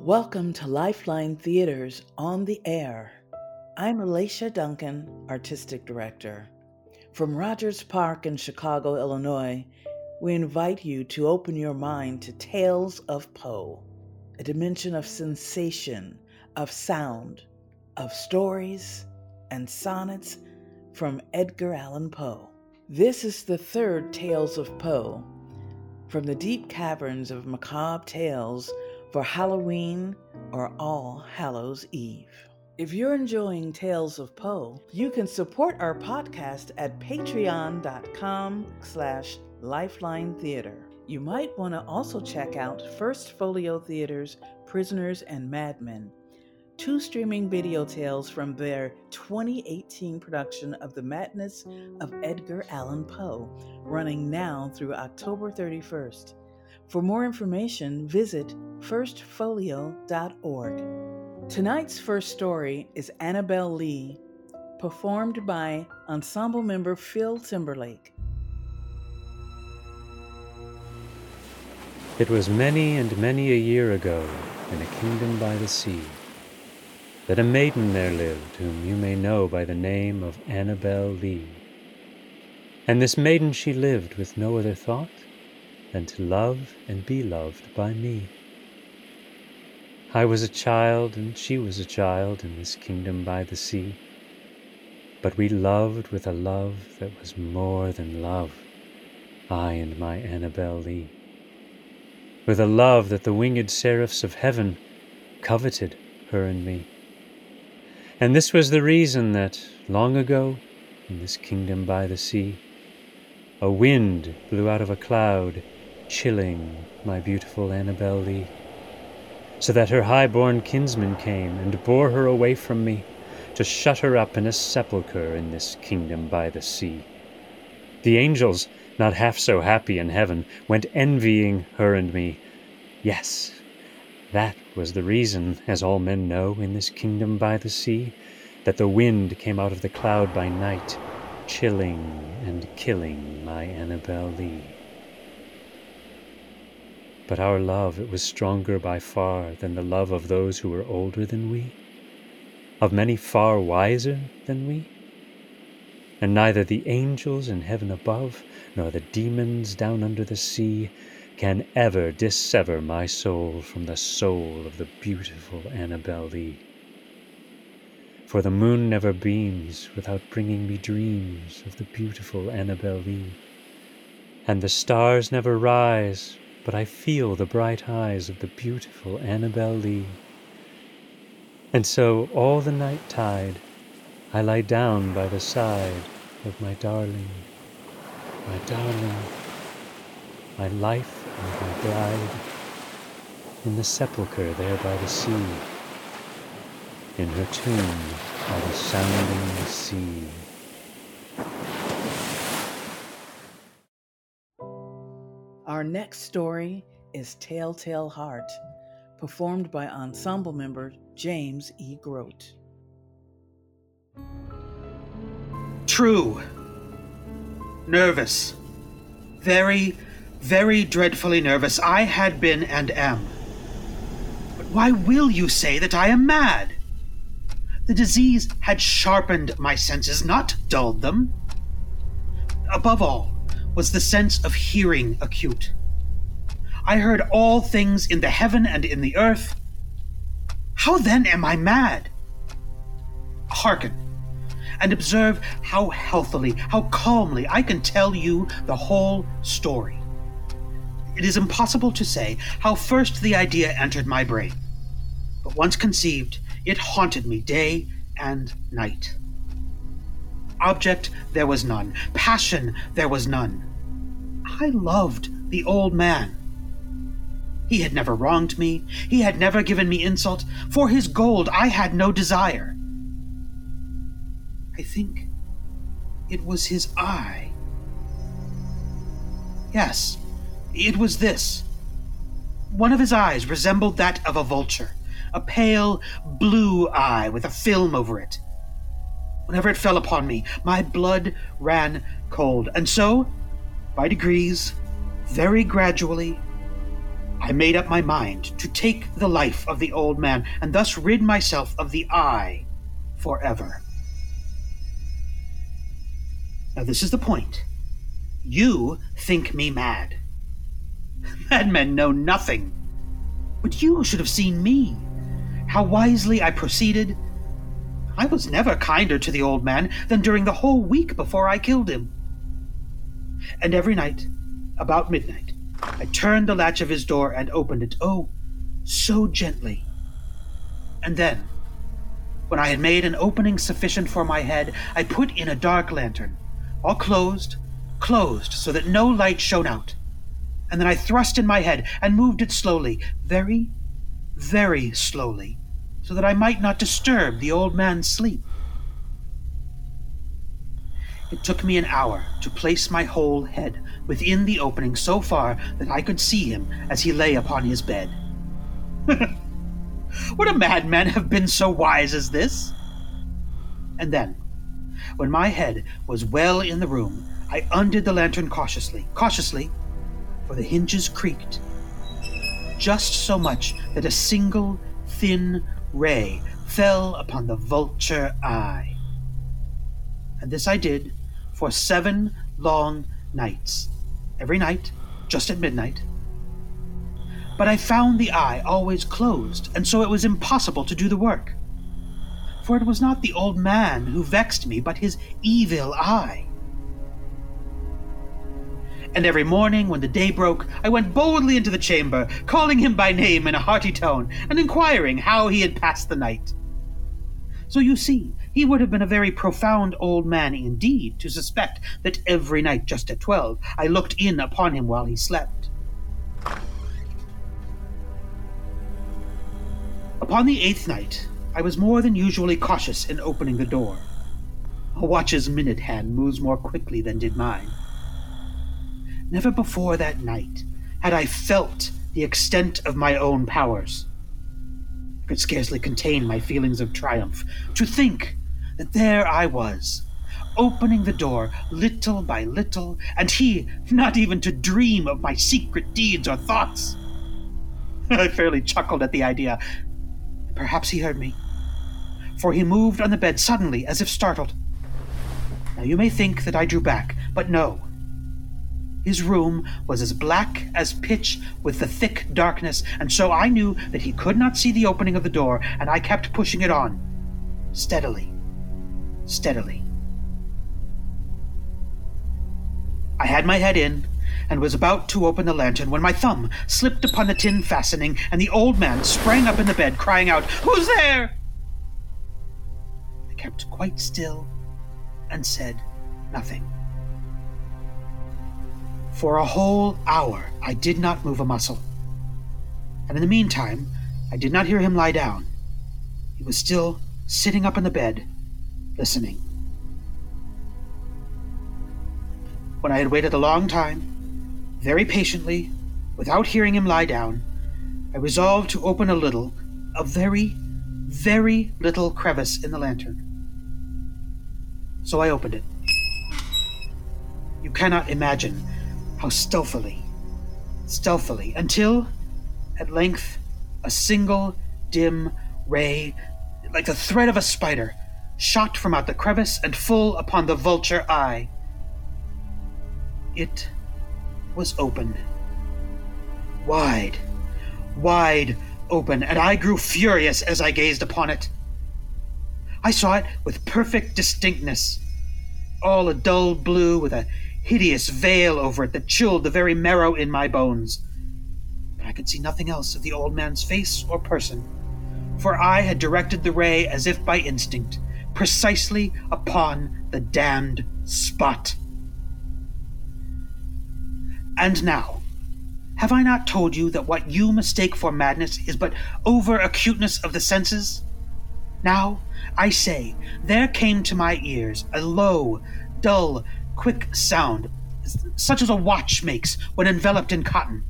Welcome to Lifeline Theaters on the Air. I'm Ilesa Duncan, Artistic Director. From Rogers Park in Chicago, Illinois, we invite you to open your mind to Tales of Poe, a dimension of sensation, of sound, of stories, and sonnets from Edgar Allan Poe. This is the third Tales of Poe, from the deep caverns of macabre tales for Halloween or All Hallows Eve. If you're enjoying Tales of Poe, you can support our podcast at patreon.com slash lifeline theater. You might want to also check out First Folio Theater's Prisoners and Madmen, two streaming video tales from their 2018 production of The Madness of Edgar Allan Poe, running now through October 31st. For more information, visit firstfolio.org. Tonight's first story is Annabel Lee, performed by ensemble member Phil Timberlake. It was many and many a year ago, in a kingdom by the sea, that a maiden there lived whom you may know by the name of Annabel Lee. And this maiden she lived with no other thought than to love and be loved by me. I was a child, and she was a child in this kingdom by the sea. But we loved with a love that was more than love, I and my Annabel Lee. With a love that the winged seraphs of heaven coveted her and me. And this was the reason that, long ago, in this kingdom by the sea, a wind blew out of a cloud chilling my beautiful Annabel Lee, so that her high-born kinsman came and bore her away from me to shut her up in a sepulchre in this kingdom by the sea. The angels, not half so happy in heaven, went envying her and me. Yes, that was the reason, as all men know, in this kingdom by the sea, that the wind came out of the cloud by night, chilling and killing my Annabel Lee. But our love, it was stronger by far than the love of those who were older than we, of many far wiser than we. And neither the angels in heaven above, nor the demons down under the sea, can ever dissever my soul from the soul of the beautiful Annabel Lee. For the moon never beams without bringing me dreams of the beautiful Annabel Lee, and the stars never rise but I feel the bright eyes of the beautiful Annabel Lee. And so all the night tide I lie down by the side of my darling, my darling, my life and my bride, in the sepulchre there by the sea, in her tomb by the sounding sea. Our next story is Telltale Heart, performed by ensemble member James E. Grote. True. Nervous. Very, very dreadfully nervous. I had been and am. But why will you say that I am mad? The disease had sharpened my senses, not dulled them. Above all, was the sense of hearing acute. I heard all things in the heaven and in the earth. How then am I mad? Hearken, and observe how healthily, how calmly I can tell you the whole story. It is impossible to say how first the idea entered my brain, but once conceived, it haunted me day and night. Object there was none, passion there was none. I loved the old man. He had never wronged me, he had never given me insult. For his gold I had no desire. I think it was his eye. Yes, it was this. One of his eyes resembled that of a vulture, a pale blue eye with a film over it. Whenever it fell upon me, my blood ran cold, and so by degrees, very gradually, I made up my mind to take the life of the old man and thus rid myself of the eye forever. Now, this is the point. You think me mad. Madmen know nothing. But you should have seen me. How wisely I proceeded. I was never kinder to the old man than during the whole week before I killed him. And every night, about midnight, I turned the latch of his door and opened it, oh, so gently. And then, when I had made an opening sufficient for my head, I put in a dark lantern, all closed, closed, so that no light shone out. And then I thrust in my head and moved it slowly, very, very slowly, so that I might not disturb the old man's sleep. It took me an hour to place my whole head within the opening so far that I could see him as he lay upon his bed. Would a madman have been so wise as this? And then, when my head was well in the room, I undid the lantern cautiously, cautiously, for the hinges creaked. Just so much that a single thin ray fell upon the vulture eye. And this I did for seven long nights. Every night, just at midnight. But I found the eye always closed, and so it was impossible to do the work. For it was not the old man who vexed me, but his evil eye. And every morning, when the day broke, I went boldly into the chamber, calling him by name in a hearty tone, and inquiring how he had passed the night. So you see, he would have been a very profound old man indeed to suspect that every night just at twelve I looked in upon him while he slept. Upon the eighth night, I was more than usually cautious in opening the door. A watch's minute hand moves more quickly than did mine. Never before that night had I felt the extent of my own powers. I could scarcely contain my feelings of triumph. To think there I was, opening the door little by little, and he not even to dream of my secret deeds or thoughts. I fairly chuckled at the idea. Perhaps he heard me, for he moved on the bed suddenly as if startled. Now you may think that I drew back, but no. His room was as black as pitch with the thick darkness, and so I knew that he could not see the opening of the door, and I kept pushing it on, steadily steadily. I had my head in and was about to open the lantern when my thumb slipped upon the tin fastening and the old man sprang up in the bed, crying out, Who's there? I kept quite still and said nothing. For a whole hour I did not move a muscle. And in the meantime, I did not hear him lie down. He was still sitting up in the bed, listening. When I had waited a long time, very patiently, without hearing him lie down, I resolved to open a little, a very, very little crevice in the lantern. So I opened it. You cannot imagine how stealthily, stealthily, until, at length, a single dim ray, like the thread of a spider, shot from out the crevice and full upon the vulture eye. It was open. Wide, wide open, and I grew furious as I gazed upon it. I saw it with perfect distinctness, all a dull blue with a hideous veil over it that chilled the very marrow in my bones. But I could see nothing else of the old man's face or person, for I had directed the ray as if by instinct, precisely upon the damned spot. And now, have I not told you that what you mistake for madness is but over acuteness of the senses? Now, I say, there came to my ears a low, dull, quick sound, such as a watch makes when enveloped in cotton.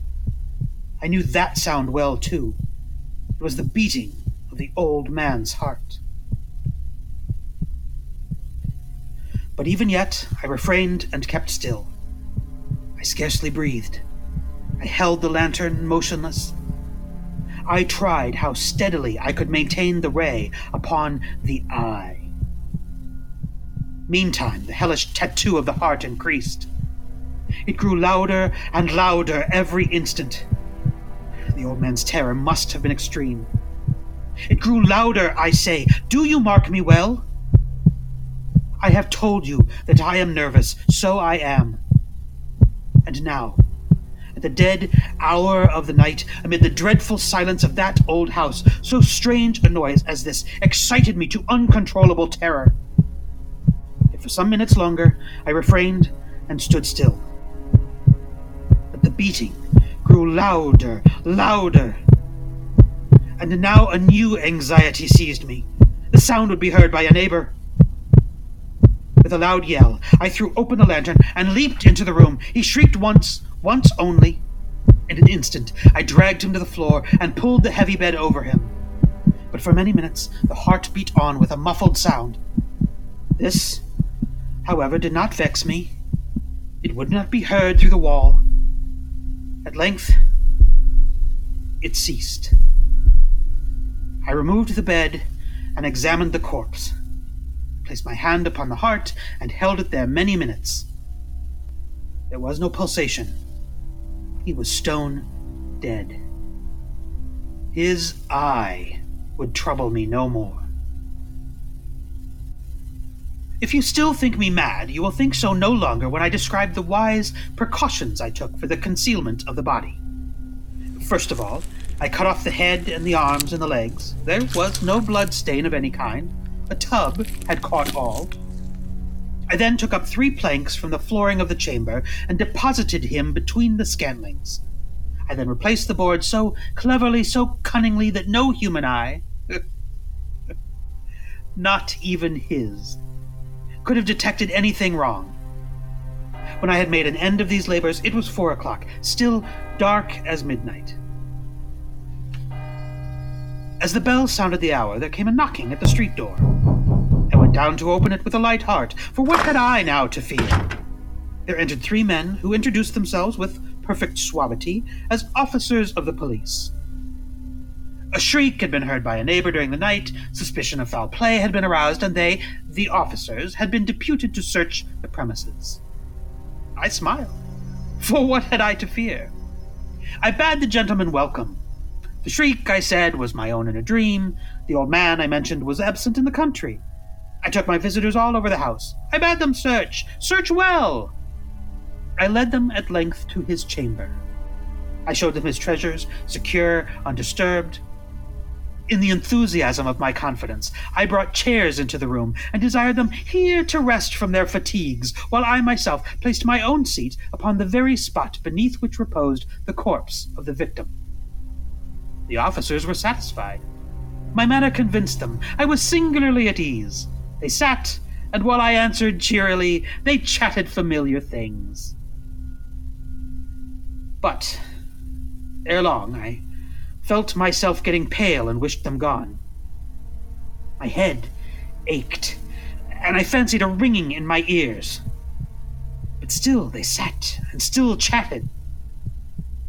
I knew that sound well, too. It was the beating of the old man's heart. But even yet I refrained and kept still. I scarcely breathed. I held the lantern motionless. I tried how steadily I could maintain the ray upon the eye. Meantime, the hellish tattoo of the heart increased. It grew louder and louder every instant. The old man's terror must have been extreme. It grew louder, I say. Do you mark me well? I have told you that I am nervous, so I am. And now, at the dead hour of the night, amid the dreadful silence of that old house, so strange a noise as this excited me to uncontrollable terror. Yet for some minutes longer I refrained and stood still. But the beating grew louder, louder. And now a new anxiety seized me. The sound would be heard by a neighbor. With a loud yell, I threw open the lantern and leaped into the room. He shrieked once, once only. In an instant, I dragged him to the floor and pulled the heavy bed over him. But for many minutes, the heart beat on with a muffled sound. This, however, did not vex me. It would not be heard through the wall. At length, it ceased. I removed the bed and examined the corpse, placed my hand upon the heart, and held it there many minutes. There was no pulsation. He was stone dead. His eye would trouble me no more. If you still think me mad, you will think so no longer when I describe the wise precautions I took for the concealment of the body. First of all, I cut off the head and the arms and the legs. There was no blood stain of any kind. A tub had caught all. I then took up three planks from the flooring of the chamber and deposited him between the scantlings. I then replaced the board so cleverly, so cunningly, that no human eye, not even his, could have detected anything wrong. When I had made an end of these labors, it was four o'clock, still dark as midnight. As the bell sounded the hour, there came a knocking at the street door down to open it with a light heart, for what had I now to fear? There entered three men who introduced themselves with perfect suavity as officers of the police. A shriek had been heard by a neighbor during the night, suspicion of foul play had been aroused, and they, the officers, had been deputed to search the premises. I smiled, for what had I to fear? I bade the gentlemen welcome. The shriek, I said, was my own in a dream. The old man, I mentioned, was absent in the country. I took my visitors all over the house. I bade them search, search well. I led them at length to his chamber. I showed them his treasures, secure, undisturbed. In the enthusiasm of my confidence, I brought chairs into the room and desired them here to rest from their fatigues, while I myself placed my own seat upon the very spot beneath which reposed the corpse of the victim. The officers were satisfied. My manner convinced them I was singularly at ease. They sat, and while I answered cheerily, they chatted familiar things. But, ere long, I felt myself getting pale and wished them gone. My head ached, and I fancied a ringing in my ears. But still they sat and still chatted.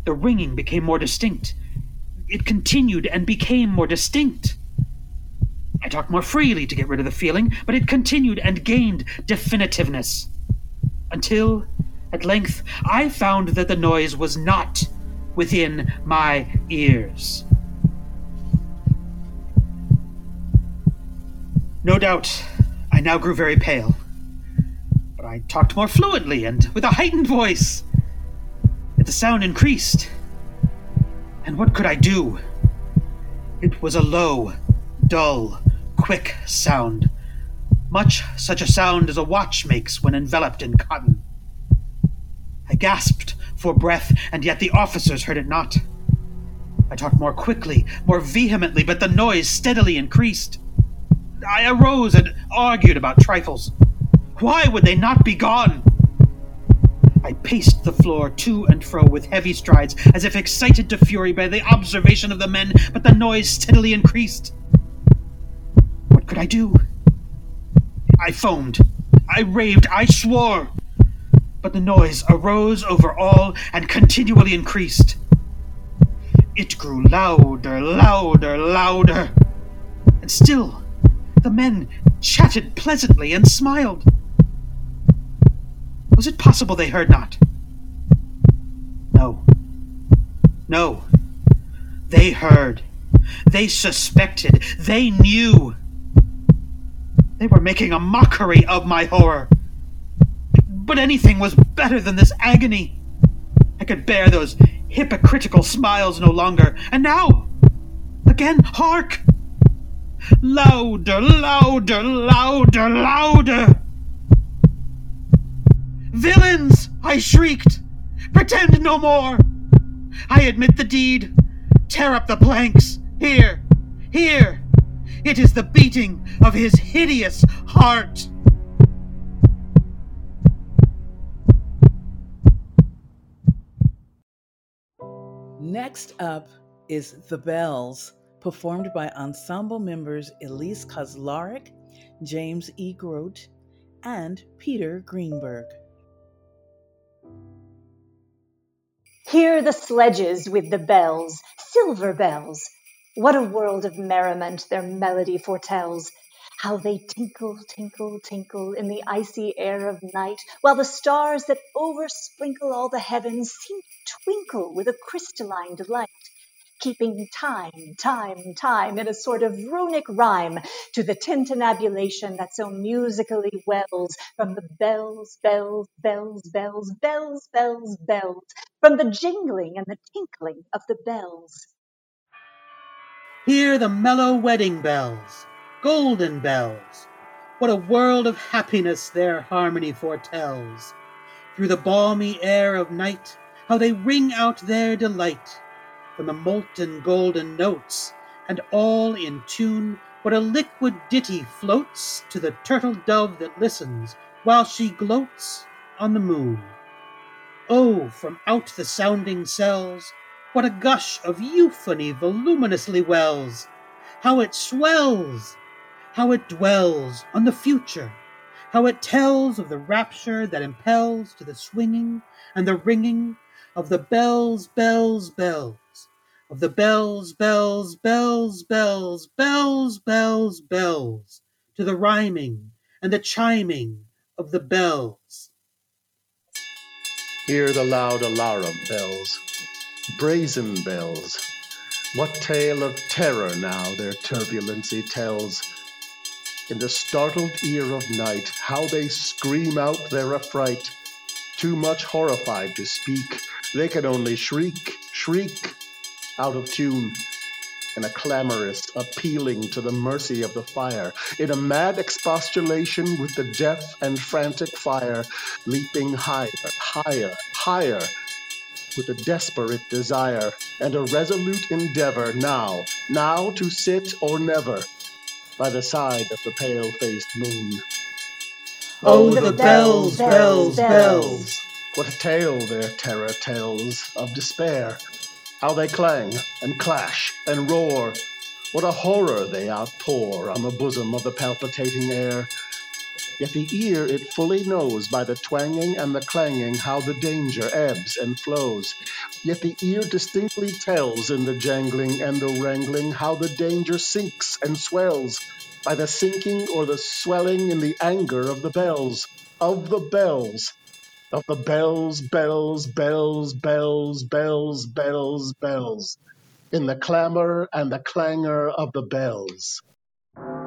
The ringing became more distinct. It continued and became more distinct. I talked more freely to get rid of the feeling, but it continued and gained definitiveness. Until, at length, I found that the noise was not within my ears. No doubt, I now grew very pale, but I talked more fluently and with a heightened voice. Yet the sound increased. And what could I do? It was a low, dull, quick sound, much such a sound as a watch makes when enveloped in cotton. I gasped for breath, and yet the officers heard it not. I talked more quickly, more vehemently, but the noise steadily increased. I arose and argued about trifles. Why would they not be gone? I paced the floor to and fro with heavy strides, as if excited to fury by the observation of the men, but the noise steadily increased could I do? I foamed. I raved. I swore. But the noise arose over all and continually increased. It grew louder, louder, louder. And still, the men chatted pleasantly and smiled. Was it possible they heard not? No. No. They heard. They suspected. They knew. They were making a mockery of my horror. But anything was better than this agony. I could bear those hypocritical smiles no longer. And now, again, hark! Louder, louder, louder, louder! Villains! I shrieked. Pretend no more! I admit the deed. Tear up the planks. Here, here! It is the beating of his hideous heart. Next up is The Bells, performed by ensemble members Elise Kauzlaric, James E. Grote, and Peter Greenberg. Hear the sledges with the bells, silver bells. What a world of merriment their melody foretells. How they tinkle, tinkle, tinkle in the icy air of night, while the stars that oversprinkle all the heavens seem to twinkle with a crystalline delight keeping time, time, time in a sort of runic rhyme to the tintinnabulation that so musically wells from the bells, bells, bells, bells, bells, bells, bells, from the jingling and the tinkling of the bells. Hear the mellow wedding bells, golden bells. What a world of happiness their harmony foretells. Through the balmy air of night, how they ring out their delight from the molten golden notes, and all in tune, what a liquid ditty floats to the turtle dove that listens while she gloats on the moon. Oh, from out the sounding cells, what a gush of euphony voluminously wells! How it swells! How it dwells on the future! How it tells of the rapture that impels to the swinging and the ringing of the bells, bells, bells of the bells, bells, bells, bells, bells, bells, bells, to the rhyming and the chiming of the bells. Hear the loud alarum bells, brazen bells. What tale of terror now their turbulency tells? In the startled ear of night, how they scream out their affright. Too much horrified to speak, they can only shriek, shriek, out of tune, in a clamorous appealing to the mercy of the fire, in a mad expostulation with the deaf and frantic fire, leaping higher, higher, higher, with a desperate desire and a resolute endeavor now, now to sit or never by the side of the pale faced moon. Oh, oh the bells, bells, bells! What a tale their terror tells of despair how they clang and clash and roar. What a horror they outpour on the bosom of the palpitating air. Yet the ear it fully knows by the twanging and the clanging how the danger ebbs and flows. Yet the ear distinctly tells in the jangling and the wrangling how the danger sinks and swells by the sinking or the swelling in the anger of the bells, of the bells, of the bells, bells, bells, bells, bells, bells, bells, in the clamor and the clangor of the bells.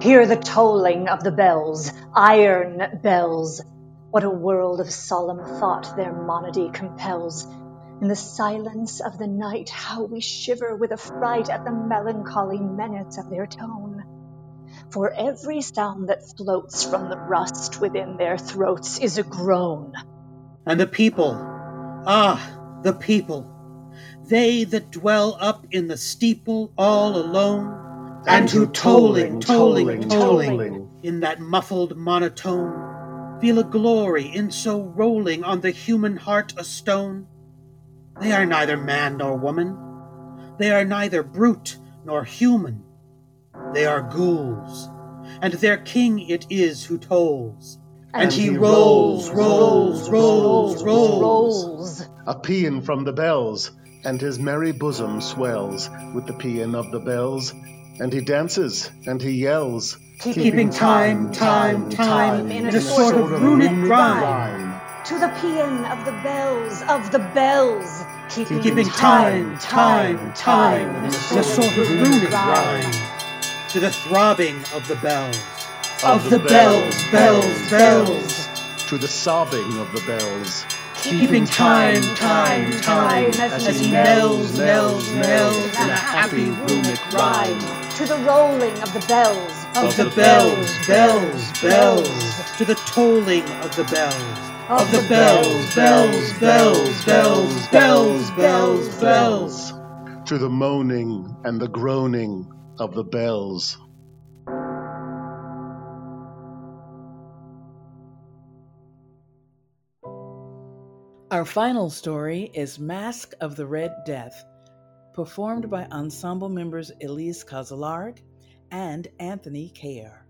Hear the tolling of the bells, iron bells. What a world of solemn thought their monody compels. In the silence of the night, how we shiver with affright at the melancholy menace of their tone. For every sound that floats from the rust within their throats is a groan and the people, ah, the people, they that dwell up in the steeple all alone, and who tolling, tolling, tolling, in that muffled monotone, feel a glory in so rolling on the human heart a stone. They are neither man nor woman, they are neither brute nor human, they are ghouls, and their king it is who tolls And he rolls, rolls, rolls, rolls. rolls. A paean from the bells, and his merry bosom swells with the paean of the bells. And he dances, and he yells, Keeping time, time, time, in a sort of runic rhyme. To the paean of the bells, of the bells. Keeping time, time, time, in a sort of runic rhyme. To the throbbing of the bells. Of the bells, bells, bells. To the sobbing of the bells. Keeping time, time, time, as he knells, knells, knells in a happy runic rhyme. To the rolling of the bells. Of the bells, bells, bells. To the tolling of the bells. Of the bells, bells, bells, bells, bells, bells, bells. To the moaning and the groaning of the bells. Our final story is Mask of the Red Death, performed by ensemble members Elise Kauzlaric and Anthony Kerr.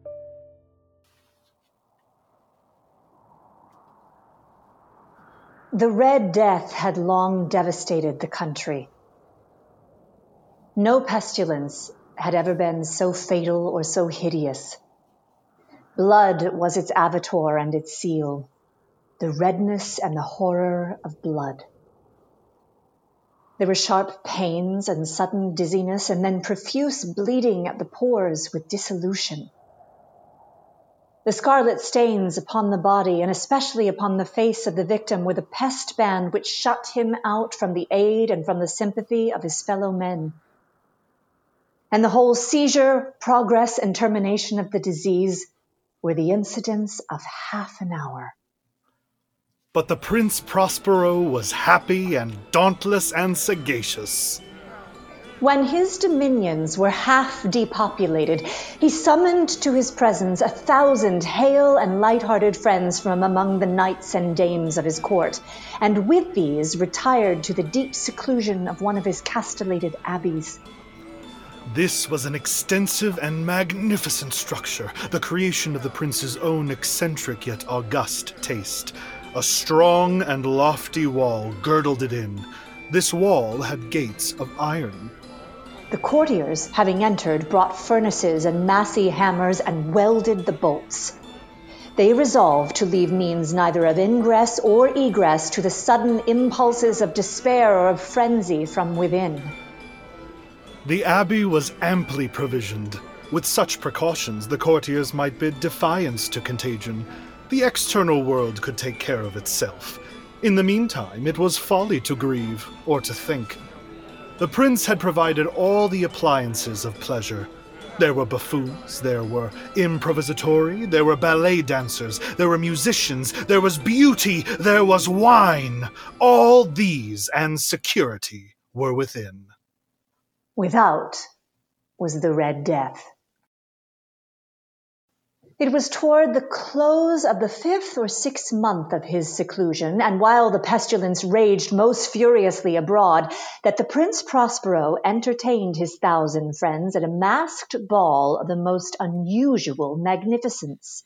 The Red Death had long devastated the country. No pestilence had ever been so fatal or so hideous. Blood was its avatar and its seal, the redness and the horror of blood. There were sharp pains and sudden dizziness, and then profuse bleeding at the pores with dissolution. The scarlet stains upon the body, and especially upon the face of the victim, were the pest band which shut him out from the aid and from the sympathy of his fellow men. And the whole seizure, progress, and termination of the disease were the incidents of half an hour. But the Prince Prospero was happy and dauntless and sagacious. When his dominions were half depopulated, he summoned to his presence a thousand hale and light-hearted friends from among the knights and dames of his court, and with these retired to the deep seclusion of one of his castellated abbeys. This was an extensive and magnificent structure, the creation of the prince's own eccentric yet august taste. A strong and lofty wall girdled it in. This wall had gates of iron. The courtiers, having entered, brought furnaces and massy hammers and welded the bolts. They resolved to leave means neither of ingress or egress to the sudden impulses of despair or of frenzy from within. The abbey was amply provisioned. With such precautions, the courtiers might bid defiance to contagion. The external world could take care of itself. In the meantime, it was folly to grieve or to think. The prince had provided all the appliances of pleasure. There were buffoons, there were improvisatori, there were ballet dancers, there were musicians, there was beauty, there was wine. All these and security were within. Without was the Red Death. It was toward the close of the fifth or sixth month of his seclusion, and while the pestilence raged most furiously abroad, that the Prince Prospero entertained his thousand friends at a masked ball of the most unusual magnificence.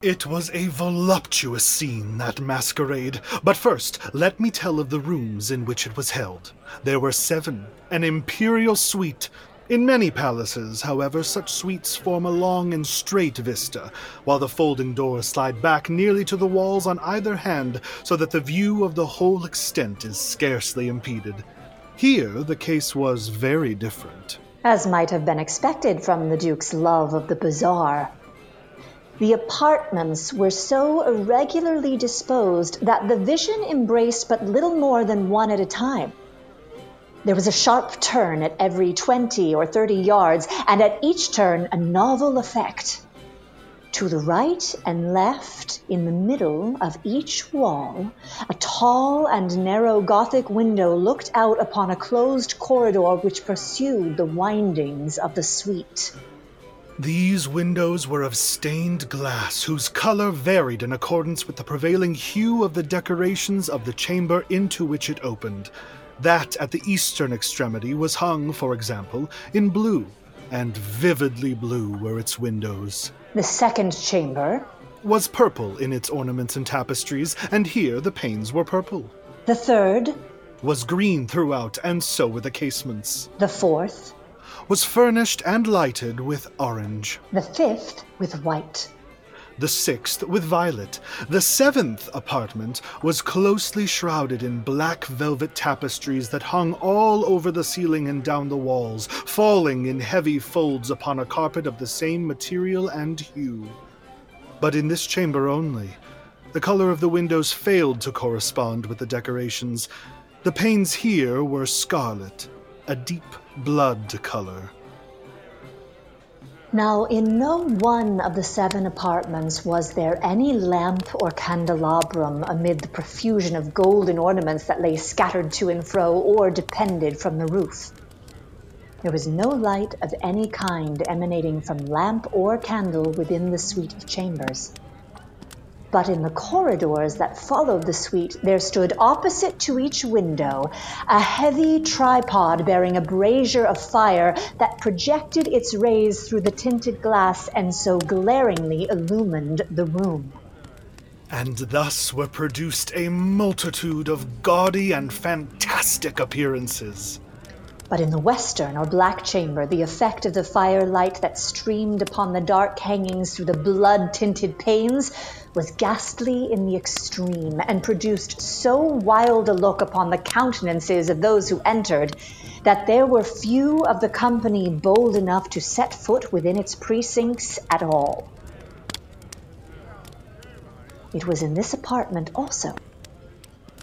It was a voluptuous scene, that masquerade. But first, let me tell of the rooms in which it was held. There were seven, an imperial suite. In many palaces, however, such suites form a long and straight vista, while the folding doors slide back nearly to the walls on either hand, so that the view of the whole extent is scarcely impeded. Here, the case was very different. As might have been expected from the Duke's love of the bizarre. The apartments were so irregularly disposed that the vision embraced but little more than one at a time. There was a sharp turn at every 20 or 30 yards, and at each turn a novel effect. To the right and left, in the middle of each wall, a tall and narrow Gothic window looked out upon a closed corridor which pursued the windings of the suite. These windows were of stained glass, whose color varied in accordance with the prevailing hue of the decorations of the chamber into which it opened. That at the eastern extremity was hung, for example, in blue, and vividly blue were its windows. The second chamber, was purple in its ornaments and tapestries, and here the panes were purple. The third, Was green throughout, and so were the casements. the fourth, Was furnished and lighted with orange. the fifth with white. The sixth with violet. The seventh apartment was closely shrouded in black velvet tapestries that hung all over the ceiling and down the walls, falling in heavy folds upon a carpet of the same material and hue. But in this chamber only, the color of the windows failed to correspond with the decorations. The panes here were scarlet, a deep blood color. Now, in no one of the seven apartments was there any lamp or candelabrum amid the profusion of golden ornaments that lay scattered to and fro or depended from the roof. There was no light of any kind emanating from lamp or candle within the suite of chambers. But in the corridors that followed the suite, there stood opposite to each window a heavy tripod bearing a brazier of fire that projected its rays through the tinted glass and so glaringly illumined the room. And thus were produced a multitude of gaudy and fantastic appearances. But in the western or black chamber, the effect of the firelight that streamed upon the dark hangings through the blood tinted panes was ghastly in the extreme, and produced so wild a look upon the countenances of those who entered that there were few of the company bold enough to set foot within its precincts at all. It was in this apartment also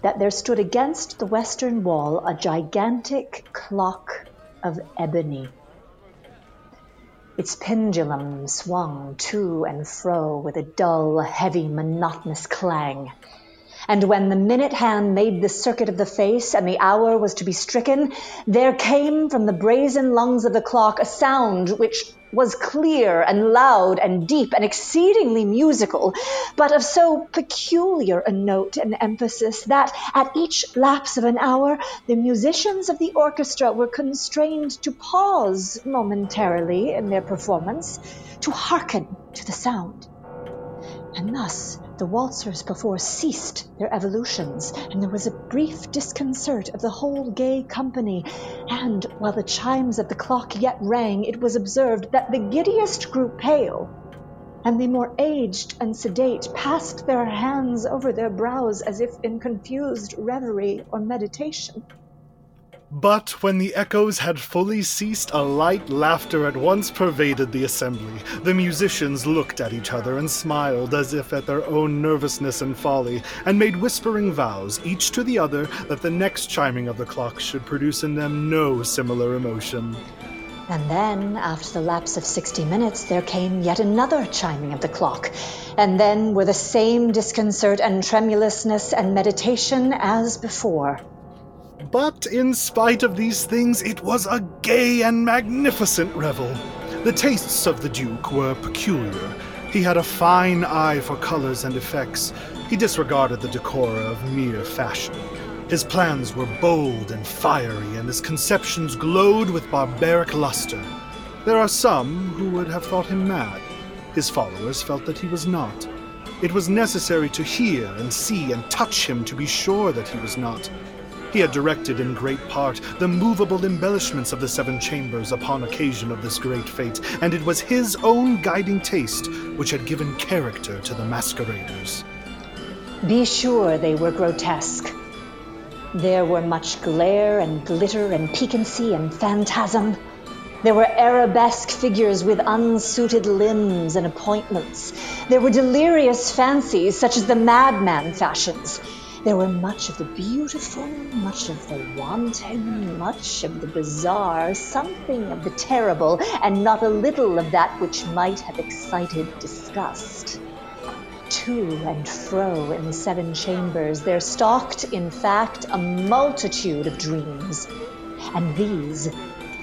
that there stood against the western wall a gigantic clock of ebony. Its pendulum swung to and fro with a dull, heavy, monotonous clang. And when the minute hand made the circuit of the face and the hour was to be stricken, there came from the brazen lungs of the clock a sound which was clear and loud and deep and exceedingly musical, but of so peculiar a note and emphasis that at each lapse of an hour the musicians of the orchestra were constrained to pause momentarily in their performance to hearken to the sound. And thus the waltzers before ceased their evolutions, and there was a brief disconcert of the whole gay company. And while the chimes of the clock yet rang, it was observed that the giddiest grew pale, and the more aged and sedate passed their hands over their brows as if in confused reverie or meditation. But when the echoes had fully ceased, a light laughter at once pervaded the assembly. The musicians looked at each other and smiled as if at their own nervousness and folly, and made whispering vows, each to the other, that the next chiming of the clock should produce in them no similar emotion. And then, after the lapse of sixty minutes, there came yet another chiming of the clock. And then were the same disconcert and tremulousness and meditation as before. But in spite of these things, it was a gay and magnificent revel. The tastes of the Duke were peculiar. He had a fine eye for colors and effects. He disregarded the decor of mere fashion. His plans were bold and fiery, and his conceptions glowed with barbaric luster. There are some who would have thought him mad. His followers felt that he was not. It was necessary to hear and see and touch him to be sure that he was not. He had directed in great part the movable embellishments of the seven chambers upon occasion of this great fete, and it was his own guiding taste which had given character to the masqueraders. Be sure they were grotesque. There were much glare and glitter and piquancy and phantasm. There were arabesque figures with unsuited limbs and appointments. There were delirious fancies such as the madman fashions. There were much of the beautiful, much of the wanton, much of the bizarre, something of the terrible, and not a little of that which might have excited disgust. To and fro in the seven chambers there stalked, in fact, a multitude of dreams. And these,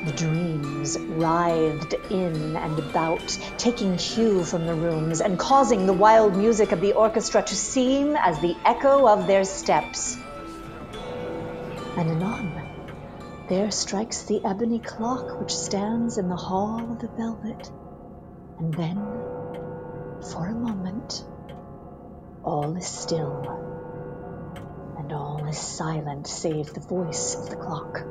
the dreams, writhed in and about, taking hue from the rooms and causing the wild music of the orchestra to seem as the echo of their steps. And anon, there strikes the ebony clock which stands in the hall of the velvet. And then, for a moment, all is still, and all is silent save the voice of the clock.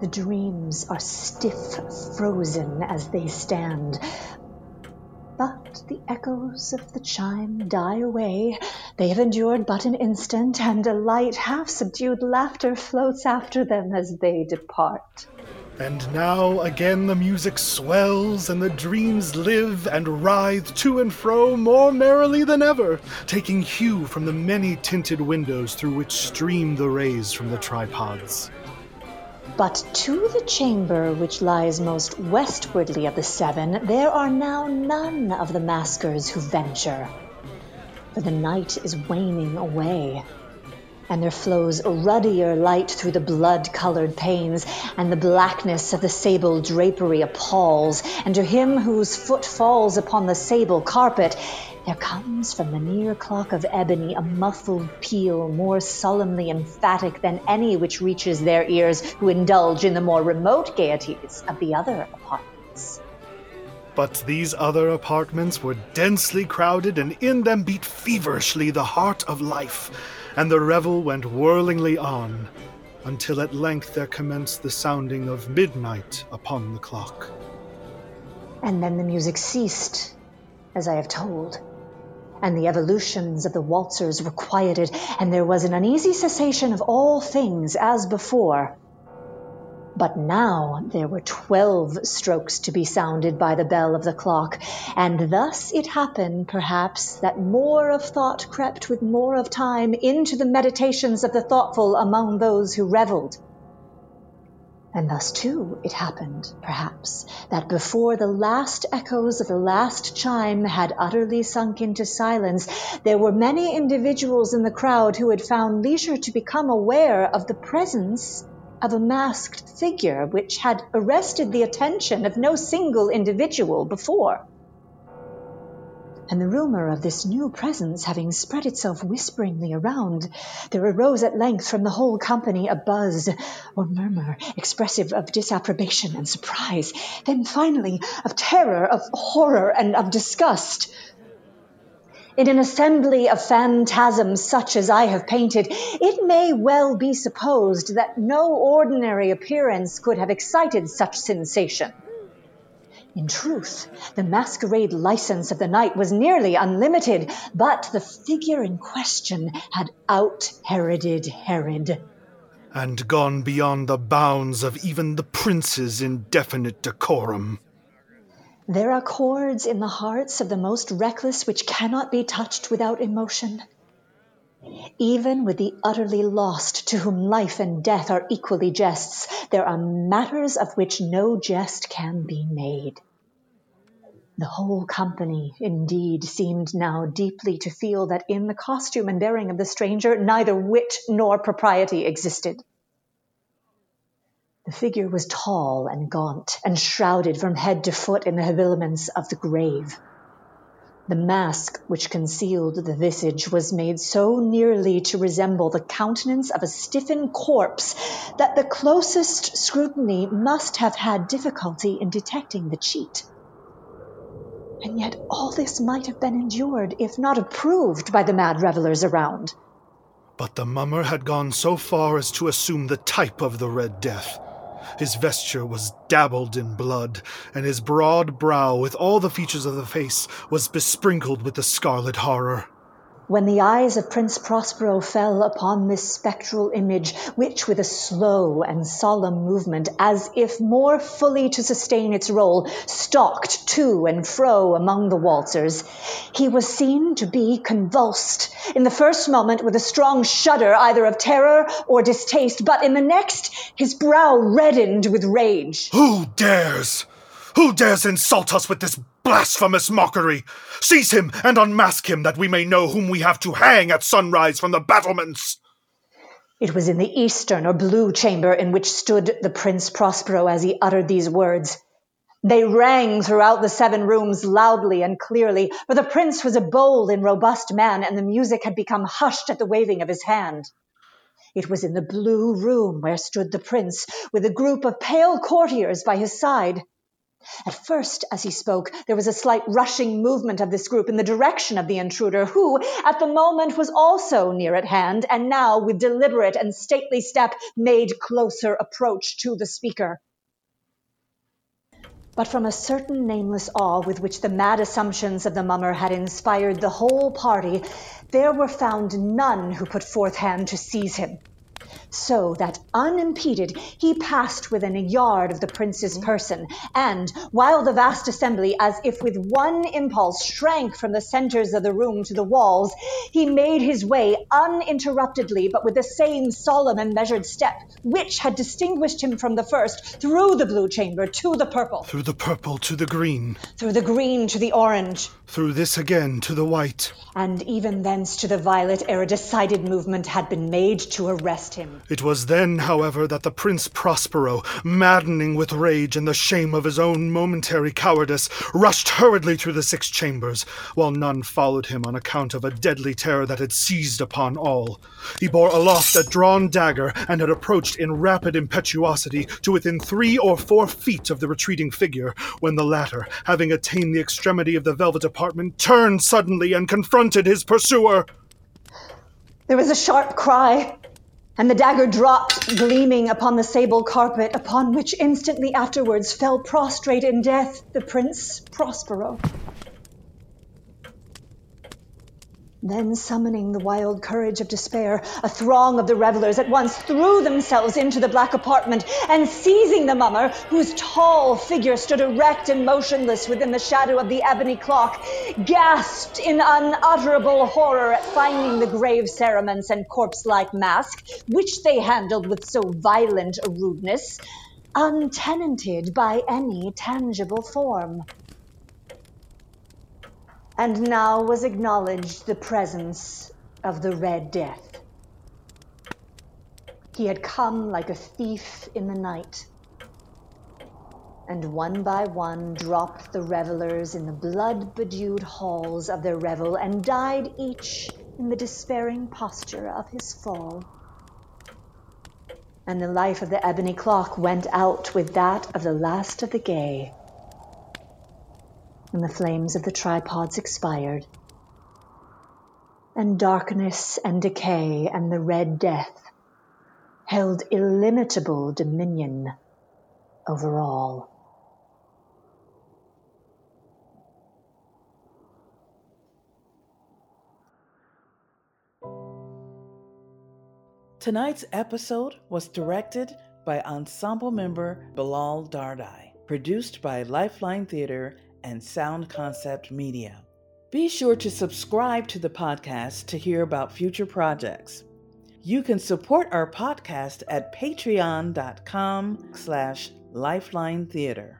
The dreams are stiff frozen as they stand, but the echoes of the chime die away. They have endured but an instant, and a light, half subdued laughter floats after them as they depart. And now again the music swells, and the dreams live and writhe to and fro more merrily than ever, taking hue from the many tinted windows through which stream the rays from the tripods. But to the chamber which lies most westwardly of the seven, there are now none of the maskers who venture. For the night is waning away, and there flows a ruddier light through the blood colored panes, and the blackness of the sable drapery appalls, and to him whose foot falls upon the sable carpet, there comes from the near clock of ebony a muffled peal more solemnly emphatic than any which reaches their ears who indulge in the more remote gaieties of the other apartments. But these other apartments were densely crowded, and in them beat feverishly the heart of life, and the revel went whirlingly on, until at length there commenced the sounding of midnight upon the clock. And then the music ceased, as I have told and the evolutions of the waltzers were quieted, and there was an uneasy cessation of all things as before. But now there were twelve strokes to be sounded by the bell of the clock, and thus it happened, perhaps, that more of thought crept with more of time into the meditations of the thoughtful among those who revelled. And thus, too, it happened, perhaps, that before the last echoes of the last chime had utterly sunk into silence, there were many individuals in the crowd who had found leisure to become aware of the presence of a masked figure which had arrested the attention of no single individual before and the rumor of this new presence having spread itself whisperingly around, there arose at length from the whole company a buzz or murmur expressive of disapprobation and surprise, then finally of terror, of horror, and of disgust. In an assembly of phantasms such as I have painted, it may well be supposed that no ordinary appearance could have excited such sensation. In truth, the masquerade license of the night was nearly unlimited, but the figure in question had out Heroded Herod. And gone beyond the bounds of even the prince's indefinite decorum. There are chords in the hearts of the most reckless which cannot be touched without emotion. Even with the utterly lost, to whom life and death are equally jests, there are matters of which no jest can be made. The whole company, indeed, seemed now deeply to feel that in the costume and bearing of the stranger neither wit nor propriety existed. The figure was tall and gaunt, and shrouded from head to foot in the habiliments of the grave. The mask which concealed the visage was made so nearly to resemble the countenance of a stiffened corpse that the closest scrutiny must have had difficulty in detecting the cheat. And yet all this might have been endured, if not approved, by the mad revellers around. But the mummer had gone so far as to assume the type of the Red Death. His vesture was dabbled in blood, and his broad brow, with all the features of the face, was besprinkled with the scarlet horror. When the eyes of Prince Prospero fell upon this spectral image, which with a slow and solemn movement, as if more fully to sustain its role, stalked to and fro among the waltzers, he was seen to be convulsed, in the first moment with a strong shudder either of terror or distaste, but in the next his brow reddened with rage. Who dares? Who dares insult us with this blasphemous mockery? Seize him and unmask him that we may know whom we have to hang at sunrise from the battlements. It was in the eastern or blue chamber in which stood the Prince Prospero as he uttered these words. They rang throughout the seven rooms loudly and clearly, for the prince was a bold and robust man, and the music had become hushed at the waving of his hand. It was in the blue room where stood the prince, with a group of pale courtiers by his side. At first, as he spoke, there was a slight rushing movement of this group in the direction of the intruder, who, at the moment, was also near at hand, and now, with deliberate and stately step, made closer approach to the speaker. But from a certain nameless awe with which the mad assumptions of the mummer had inspired the whole party, there were found none who put forth hand to seize him so that unimpeded he passed within a yard of the prince's mm. person, and while the vast assembly, as if with one impulse, shrank from the centers of the room to the walls, he made his way uninterruptedly, but with the same solemn and measured step which had distinguished him from the first, through the blue chamber to the purple, Through the purple to the green, through the green to the orange, through this again to the white. and even thence to the violet ere a decided movement had been made to arrest him. It was then, however, that the Prince Prospero, maddening with rage and the shame of his own momentary cowardice, rushed hurriedly through the six chambers, while none followed him on account of a deadly terror that had seized upon all. He bore aloft a drawn dagger and had approached in rapid impetuosity to within three or four feet of the retreating figure, when the latter, having attained the extremity of the velvet apartment, turned suddenly and confronted his pursuer. There was a sharp cry, and the dagger dropped, gleaming upon the sable carpet, upon which instantly afterwards fell prostrate in death the Prince Prospero. Then, summoning the wild courage of despair, a throng of the revelers at once threw themselves into the black apartment, and seizing the mummer, whose tall figure stood erect and motionless within the shadow of the ebony clock, gasped in unutterable horror at finding the grave cerements and corpse like mask, which they handled with so violent a rudeness, untenanted by any tangible form and now was acknowledged the presence of the Red Death. He had come like a thief in the night, and one by one dropped the revelers in the blood bedewed halls of their revel, and died each in the despairing posture of his fall. And the life of the ebony clock went out with that of the last of the gay and the flames of the tripods expired, and darkness and decay and the red death held illimitable dominion over all. Tonight's episode was directed by ensemble member Bilal Dardai, produced by Lifeline Theater and Sound Concept Media. Be sure to subscribe to the podcast to hear about future projects. You can support our podcast at patreon.com slash lifeline theater.